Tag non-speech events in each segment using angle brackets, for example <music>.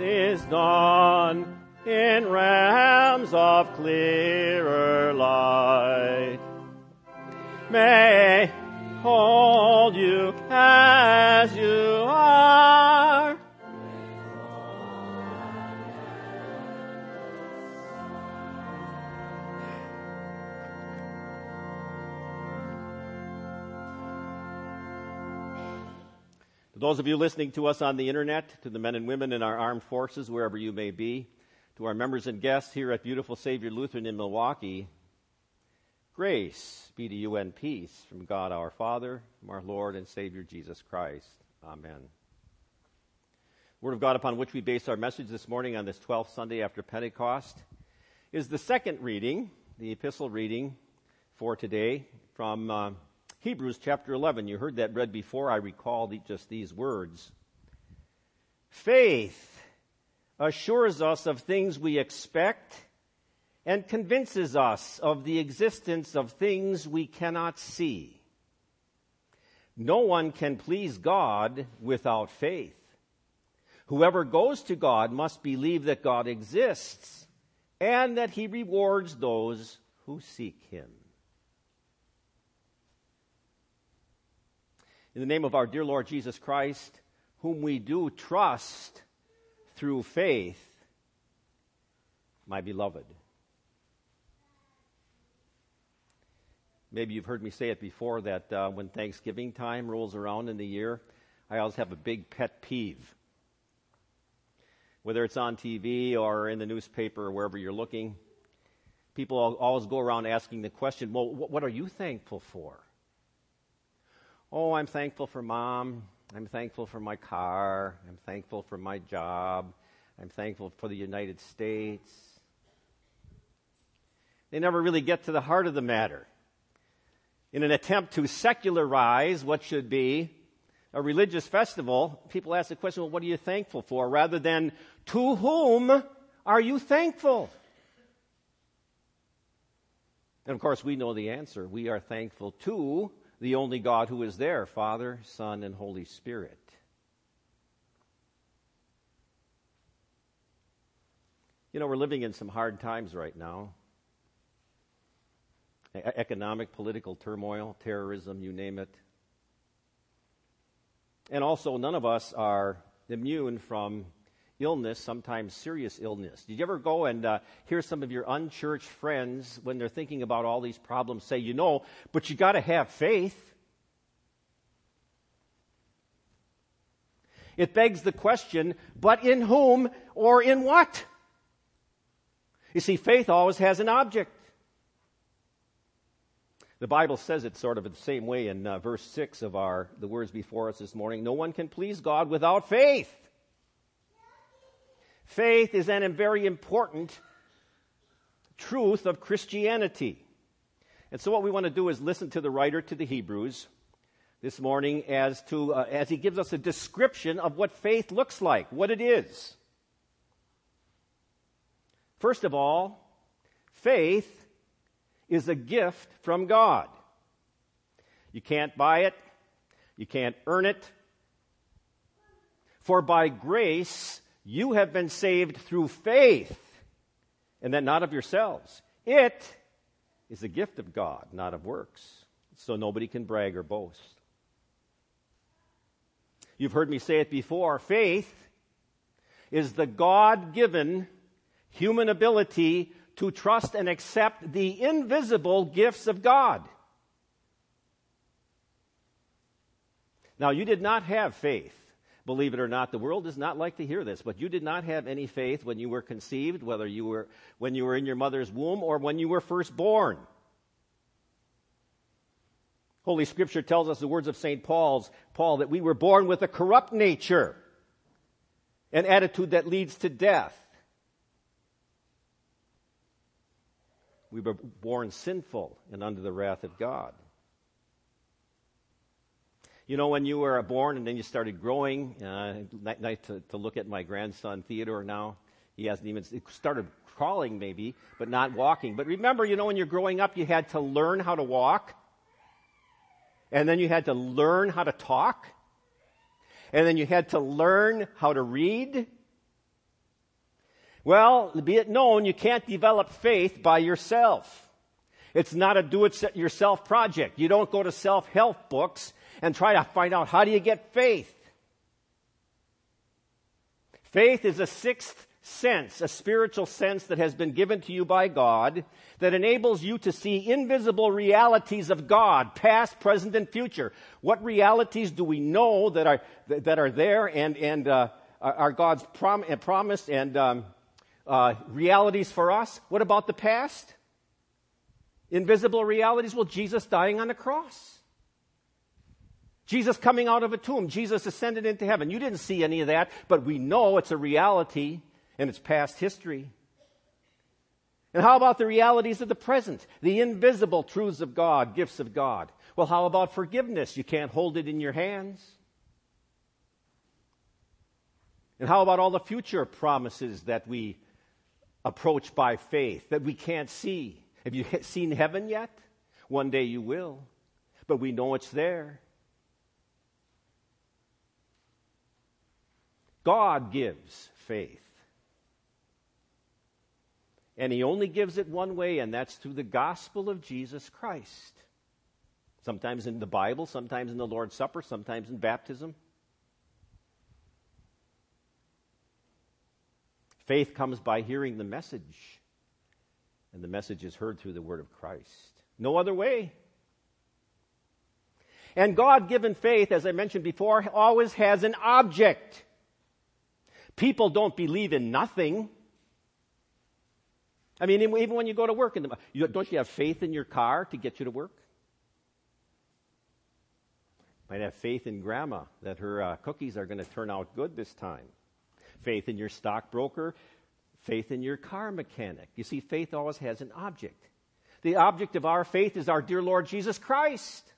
is dawn in realms of clearer light. May hold you as you those of you listening to us on the internet, to the men and women in our armed forces, wherever you may be, to our members and guests here at Beautiful Savior Lutheran in Milwaukee, grace be to you and peace from God our Father, from our Lord and Savior Jesus Christ. Amen. Word of God upon which we base our message this morning on this 12th Sunday after Pentecost is the second reading, the epistle reading for today from uh, Hebrews chapter 11. You heard that read before. I recall just these words. Faith assures us of things we expect and convinces us of the existence of things we cannot see. No one can please God without faith. Whoever goes to God must believe that God exists and that he rewards those who seek him. In the name of our dear Lord Jesus Christ, whom we do trust through faith, my beloved. Maybe you've heard me say it before that uh, when Thanksgiving time rolls around in the year, I always have a big pet peeve. Whether it's on TV or in the newspaper or wherever you're looking, people always go around asking the question, well, what are you thankful for? Oh, I'm thankful for mom. I'm thankful for my car. I'm thankful for my job. I'm thankful for the United States. They never really get to the heart of the matter. In an attempt to secularize what should be a religious festival, people ask the question, well, what are you thankful for? Rather than, to whom are you thankful? And of course, we know the answer. We are thankful to the only God who is there Father, Son, and Holy Spirit. You know, we're living in some hard times right now economic, political turmoil, terrorism, you name it. And also, none of us are immune from illness, sometimes serious illness. Did you ever go and uh, hear some of your unchurched friends, when they're thinking about all these problems, say, you know, but you got to have faith? It begs the question, but in whom or in what? You see, faith always has an object. The Bible says it sort of the same way in uh, verse 6 of our the words before us this morning. No one can please God without faith. Faith is a very important truth of Christianity. And so what we want to do is listen to the writer to the Hebrews this morning as to uh, as he gives us a description of what faith looks like, what it is. First of all, faith is a gift from God. You can't buy it, you can't earn it. For by grace you have been saved through faith, and that not of yourselves. It is a gift of God, not of works, so nobody can brag or boast. You've heard me say it before faith is the God given human ability to trust and accept the invisible gifts of God. Now, you did not have faith. Believe it or not, the world does not like to hear this, but you did not have any faith when you were conceived, whether you were when you were in your mother's womb or when you were first born. Holy Scripture tells us the words of St. Paul's Paul that we were born with a corrupt nature, an attitude that leads to death. We were born sinful and under the wrath of God. You know, when you were born and then you started growing, uh, nice to, to look at my grandson Theodore now. He hasn't even started crawling, maybe, but not walking. But remember, you know, when you're growing up, you had to learn how to walk, and then you had to learn how to talk, and then you had to learn how to read, Well, be it known, you can't develop faith by yourself. It's not a do it yourself project. You don't go to self help books and try to find out how do you get faith. Faith is a sixth sense, a spiritual sense that has been given to you by God that enables you to see invisible realities of God, past, present, and future. What realities do we know that are, that are there and, and uh, are God's prom- promise and um, uh, realities for us? What about the past? Invisible realities? Well, Jesus dying on the cross. Jesus coming out of a tomb. Jesus ascended into heaven. You didn't see any of that, but we know it's a reality and it's past history. And how about the realities of the present? The invisible truths of God, gifts of God. Well, how about forgiveness? You can't hold it in your hands. And how about all the future promises that we approach by faith that we can't see? Have you seen heaven yet? One day you will, but we know it's there. God gives faith. And He only gives it one way, and that's through the gospel of Jesus Christ. Sometimes in the Bible, sometimes in the Lord's Supper, sometimes in baptism. Faith comes by hearing the message, and the message is heard through the word of Christ. No other way. And God given faith, as I mentioned before, always has an object. People don't believe in nothing. I mean, even when you go to work, in the, you, don't you have faith in your car to get you to work? Might have faith in grandma that her uh, cookies are going to turn out good this time. Faith in your stockbroker, faith in your car mechanic. You see, faith always has an object. The object of our faith is our dear Lord Jesus Christ.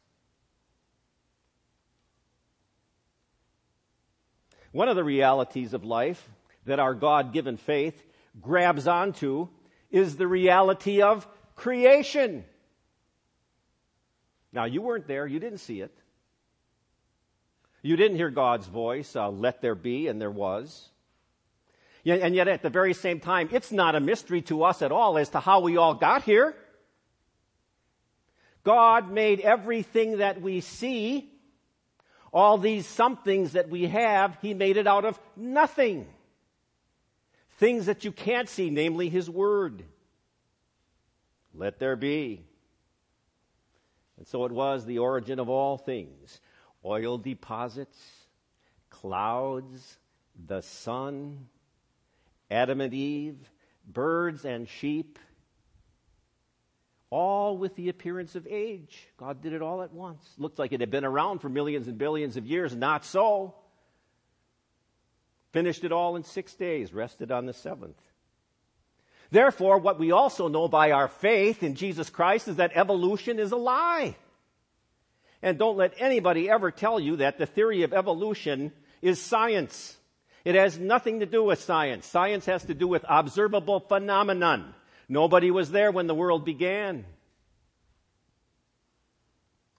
One of the realities of life that our God given faith grabs onto is the reality of creation. Now, you weren't there, you didn't see it. You didn't hear God's voice, uh, let there be, and there was. And yet, at the very same time, it's not a mystery to us at all as to how we all got here. God made everything that we see all these somethings that we have, he made it out of nothing. Things that you can't see, namely his word. Let there be. And so it was the origin of all things oil deposits, clouds, the sun, Adam and Eve, birds and sheep, all with the appearance of age. God did it all at once. Looked like it had been around for millions and billions of years. Not so. Finished it all in six days, rested on the seventh. Therefore, what we also know by our faith in Jesus Christ is that evolution is a lie. And don't let anybody ever tell you that the theory of evolution is science. It has nothing to do with science. Science has to do with observable phenomenon. Nobody was there when the world began.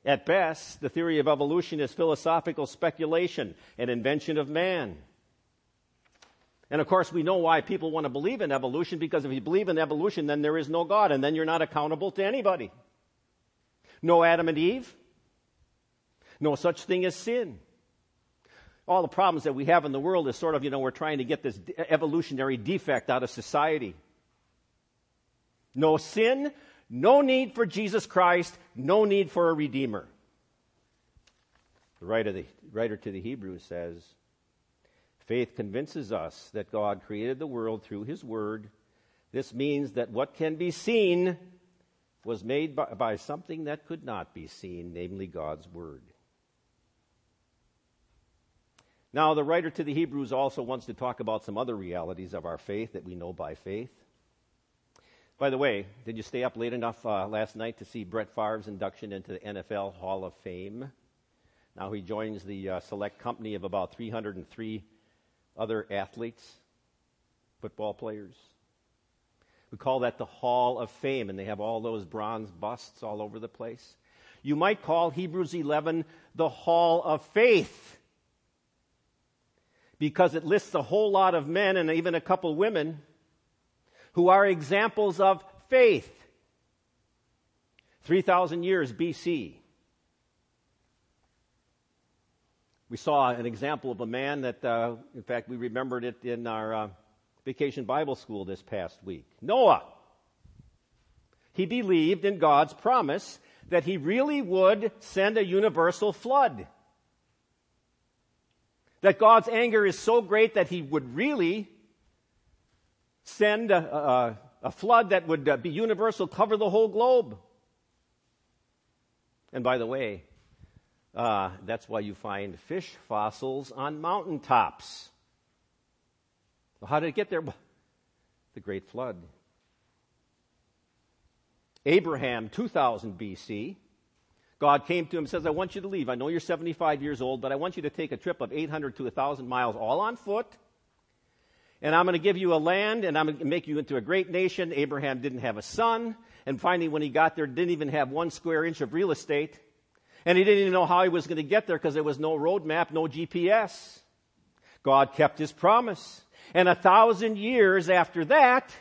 At best, the theory of evolution is philosophical speculation, an invention of man. And of course, we know why people want to believe in evolution because if you believe in evolution, then there is no God, and then you're not accountable to anybody. No Adam and Eve, no such thing as sin. All the problems that we have in the world is sort of, you know, we're trying to get this evolutionary defect out of society. No sin, no need for Jesus Christ, no need for a Redeemer. The writer, the writer to the Hebrews says, Faith convinces us that God created the world through His Word. This means that what can be seen was made by, by something that could not be seen, namely God's Word. Now, the writer to the Hebrews also wants to talk about some other realities of our faith that we know by faith. By the way, did you stay up late enough uh, last night to see Brett Favre's induction into the NFL Hall of Fame? Now he joins the uh, select company of about 303 other athletes, football players. We call that the Hall of Fame, and they have all those bronze busts all over the place. You might call Hebrews 11 the Hall of Faith because it lists a whole lot of men and even a couple women who are examples of faith. 3,000 years BC. We saw an example of a man that, uh, in fact, we remembered it in our uh, vacation Bible school this past week. Noah. He believed in God's promise that he really would send a universal flood. That God's anger is so great that he would really send a, a, a flood that would uh, be universal, cover the whole globe. And by the way, uh, that's why you find fish fossils on mountaintops. Well, how did it get there? The Great Flood. Abraham, 2000 BC, God came to him and says, I want you to leave. I know you're 75 years old, but I want you to take a trip of 800 to 1,000 miles all on foot. And I'm going to give you a land and I'm going to make you into a great nation. Abraham didn't have a son. And finally, when he got there, didn't even have one square inch of real estate. And he didn't even know how he was going to get there because there was no road map, no GPS. God kept his promise. And a thousand years after that,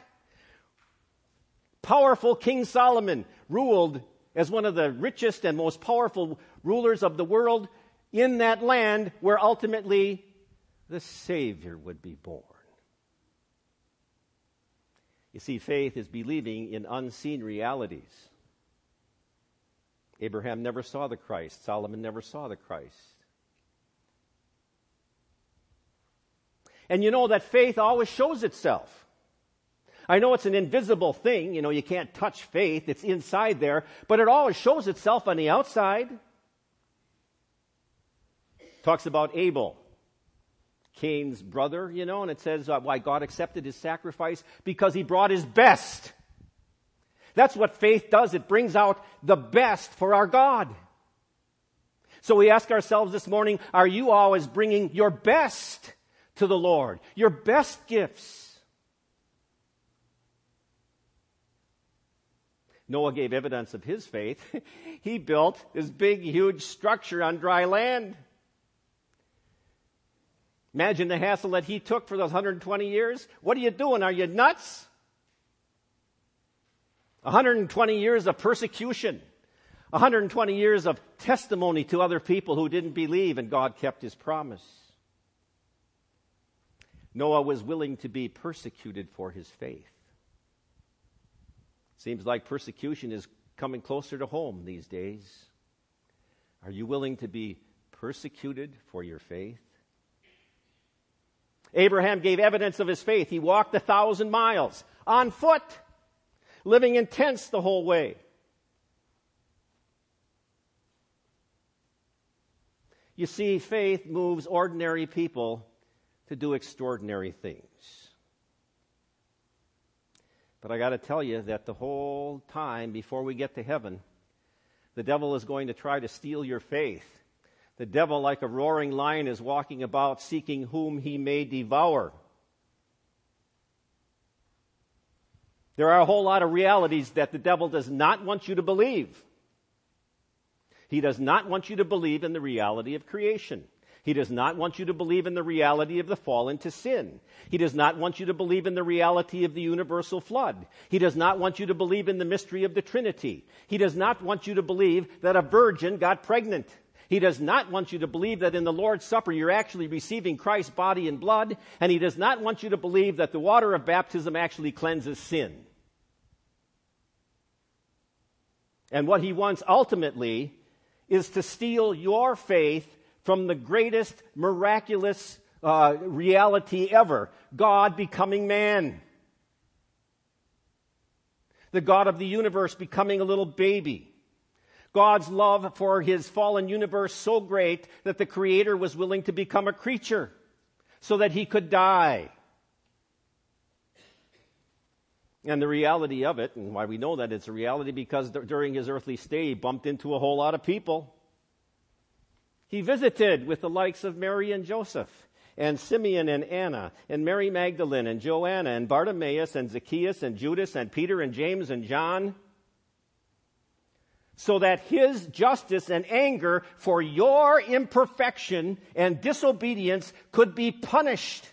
powerful King Solomon ruled as one of the richest and most powerful rulers of the world in that land where ultimately the Savior would be born. You see, faith is believing in unseen realities. Abraham never saw the Christ. Solomon never saw the Christ. And you know that faith always shows itself. I know it's an invisible thing, you know, you can't touch faith, it's inside there, but it always shows itself on the outside. Talks about Abel, Cain's brother, you know, and it says uh, why God accepted his sacrifice because he brought his best. That's what faith does. It brings out the best for our God. So we ask ourselves this morning, are you always bringing your best to the Lord? Your best gifts? Noah gave evidence of his faith. <laughs> he built this big, huge structure on dry land. Imagine the hassle that he took for those 120 years. What are you doing? Are you nuts? 120 years of persecution. 120 years of testimony to other people who didn't believe, and God kept his promise. Noah was willing to be persecuted for his faith. Seems like persecution is coming closer to home these days. Are you willing to be persecuted for your faith? Abraham gave evidence of his faith. He walked a thousand miles on foot, living in tents the whole way. You see, faith moves ordinary people to do extraordinary things. But I got to tell you that the whole time before we get to heaven, the devil is going to try to steal your faith. The devil, like a roaring lion, is walking about seeking whom he may devour. There are a whole lot of realities that the devil does not want you to believe. He does not want you to believe in the reality of creation. He does not want you to believe in the reality of the fall into sin. He does not want you to believe in the reality of the universal flood. He does not want you to believe in the mystery of the Trinity. He does not want you to believe that a virgin got pregnant. He does not want you to believe that in the Lord's Supper you're actually receiving Christ's body and blood. And he does not want you to believe that the water of baptism actually cleanses sin. And what he wants ultimately is to steal your faith from the greatest miraculous uh, reality ever God becoming man. The God of the universe becoming a little baby. God's love for his fallen universe so great that the Creator was willing to become a creature so that he could die. And the reality of it, and why we know that it's a reality, because during his earthly stay, he bumped into a whole lot of people. He visited with the likes of Mary and Joseph, and Simeon and Anna, and Mary Magdalene, and Joanna, and Bartimaeus, and Zacchaeus, and Judas, and Peter, and James, and John, so that his justice and anger for your imperfection and disobedience could be punished.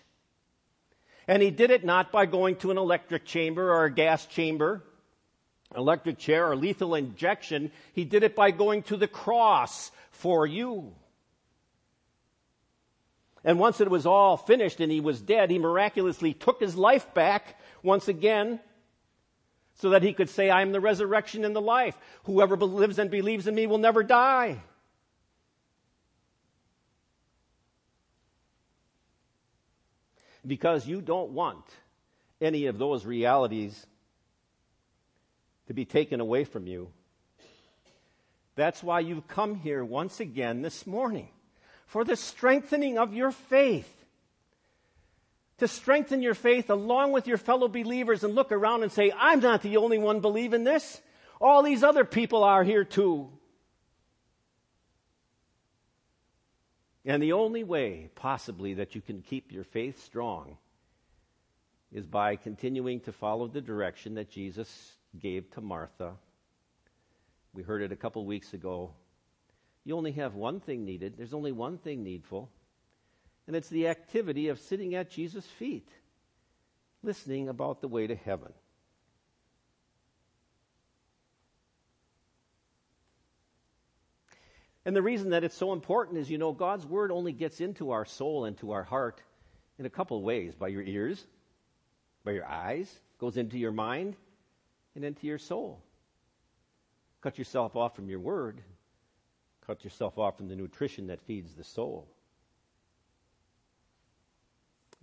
And he did it not by going to an electric chamber or a gas chamber, electric chair or lethal injection. He did it by going to the cross for you. And once it was all finished and he was dead, he miraculously took his life back once again so that he could say, I am the resurrection and the life. Whoever lives and believes in me will never die. Because you don't want any of those realities to be taken away from you. That's why you've come here once again this morning for the strengthening of your faith. To strengthen your faith along with your fellow believers and look around and say, I'm not the only one believing this. All these other people are here too. And the only way, possibly, that you can keep your faith strong is by continuing to follow the direction that Jesus gave to Martha. We heard it a couple weeks ago. You only have one thing needed. There's only one thing needful. And it's the activity of sitting at Jesus' feet, listening about the way to heaven. And the reason that it's so important is, you know, God's Word only gets into our soul and to our heart in a couple of ways by your ears, by your eyes, goes into your mind, and into your soul. Cut yourself off from your Word, Cut yourself off from the nutrition that feeds the soul.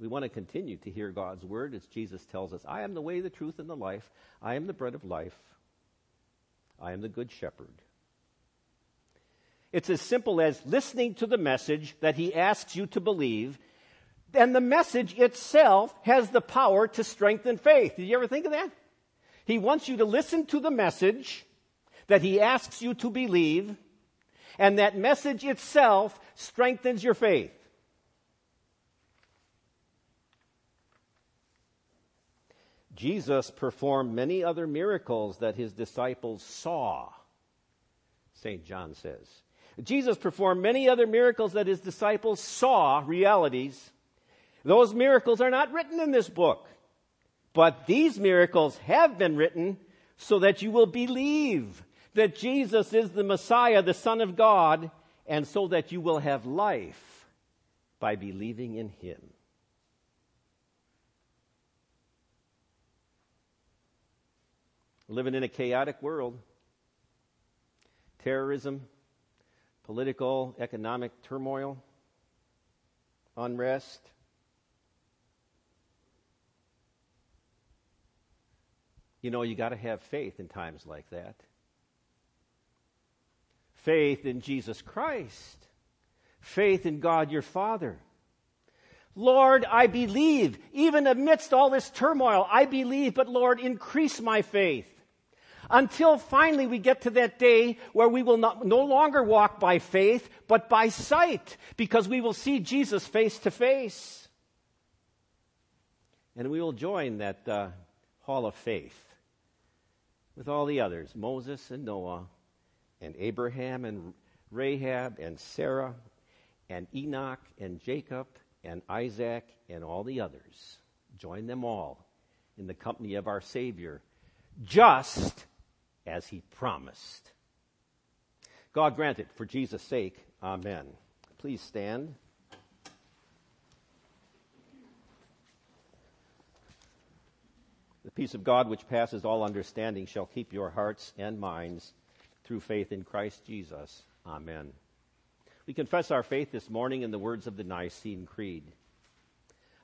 We want to continue to hear God's word as Jesus tells us, I am the way, the truth, and the life. I am the bread of life. I am the good shepherd. It's as simple as listening to the message that he asks you to believe, and the message itself has the power to strengthen faith. Did you ever think of that? He wants you to listen to the message that he asks you to believe, and that message itself strengthens your faith. Jesus performed many other miracles that his disciples saw, St. John says. Jesus performed many other miracles that his disciples saw, realities. Those miracles are not written in this book, but these miracles have been written so that you will believe that Jesus is the Messiah, the Son of God, and so that you will have life by believing in Him. Living in a chaotic world, terrorism, political, economic turmoil, unrest. You know, you got to have faith in times like that faith in Jesus Christ, faith in God your Father. Lord, I believe, even amidst all this turmoil, I believe, but Lord, increase my faith. Until finally we get to that day where we will not, no longer walk by faith, but by sight, because we will see Jesus face to face. And we will join that uh, hall of faith with all the others, Moses and Noah, and Abraham and Rahab and Sarah and Enoch and Jacob and Isaac and all the others. Join them all in the company of our Savior, just as He promised. God grant it for Jesus' sake. Amen. Please stand. The peace of God, which passes all understanding, shall keep your hearts and minds through faith in Christ Jesus. Amen. We confess our faith this morning in the words of the Nicene Creed.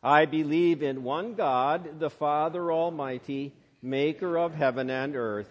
I believe in one God, the Father Almighty, maker of heaven and earth,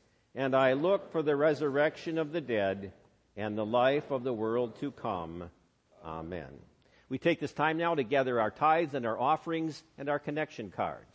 and I look for the resurrection of the dead and the life of the world to come. Amen. We take this time now to gather our tithes and our offerings and our connection cards.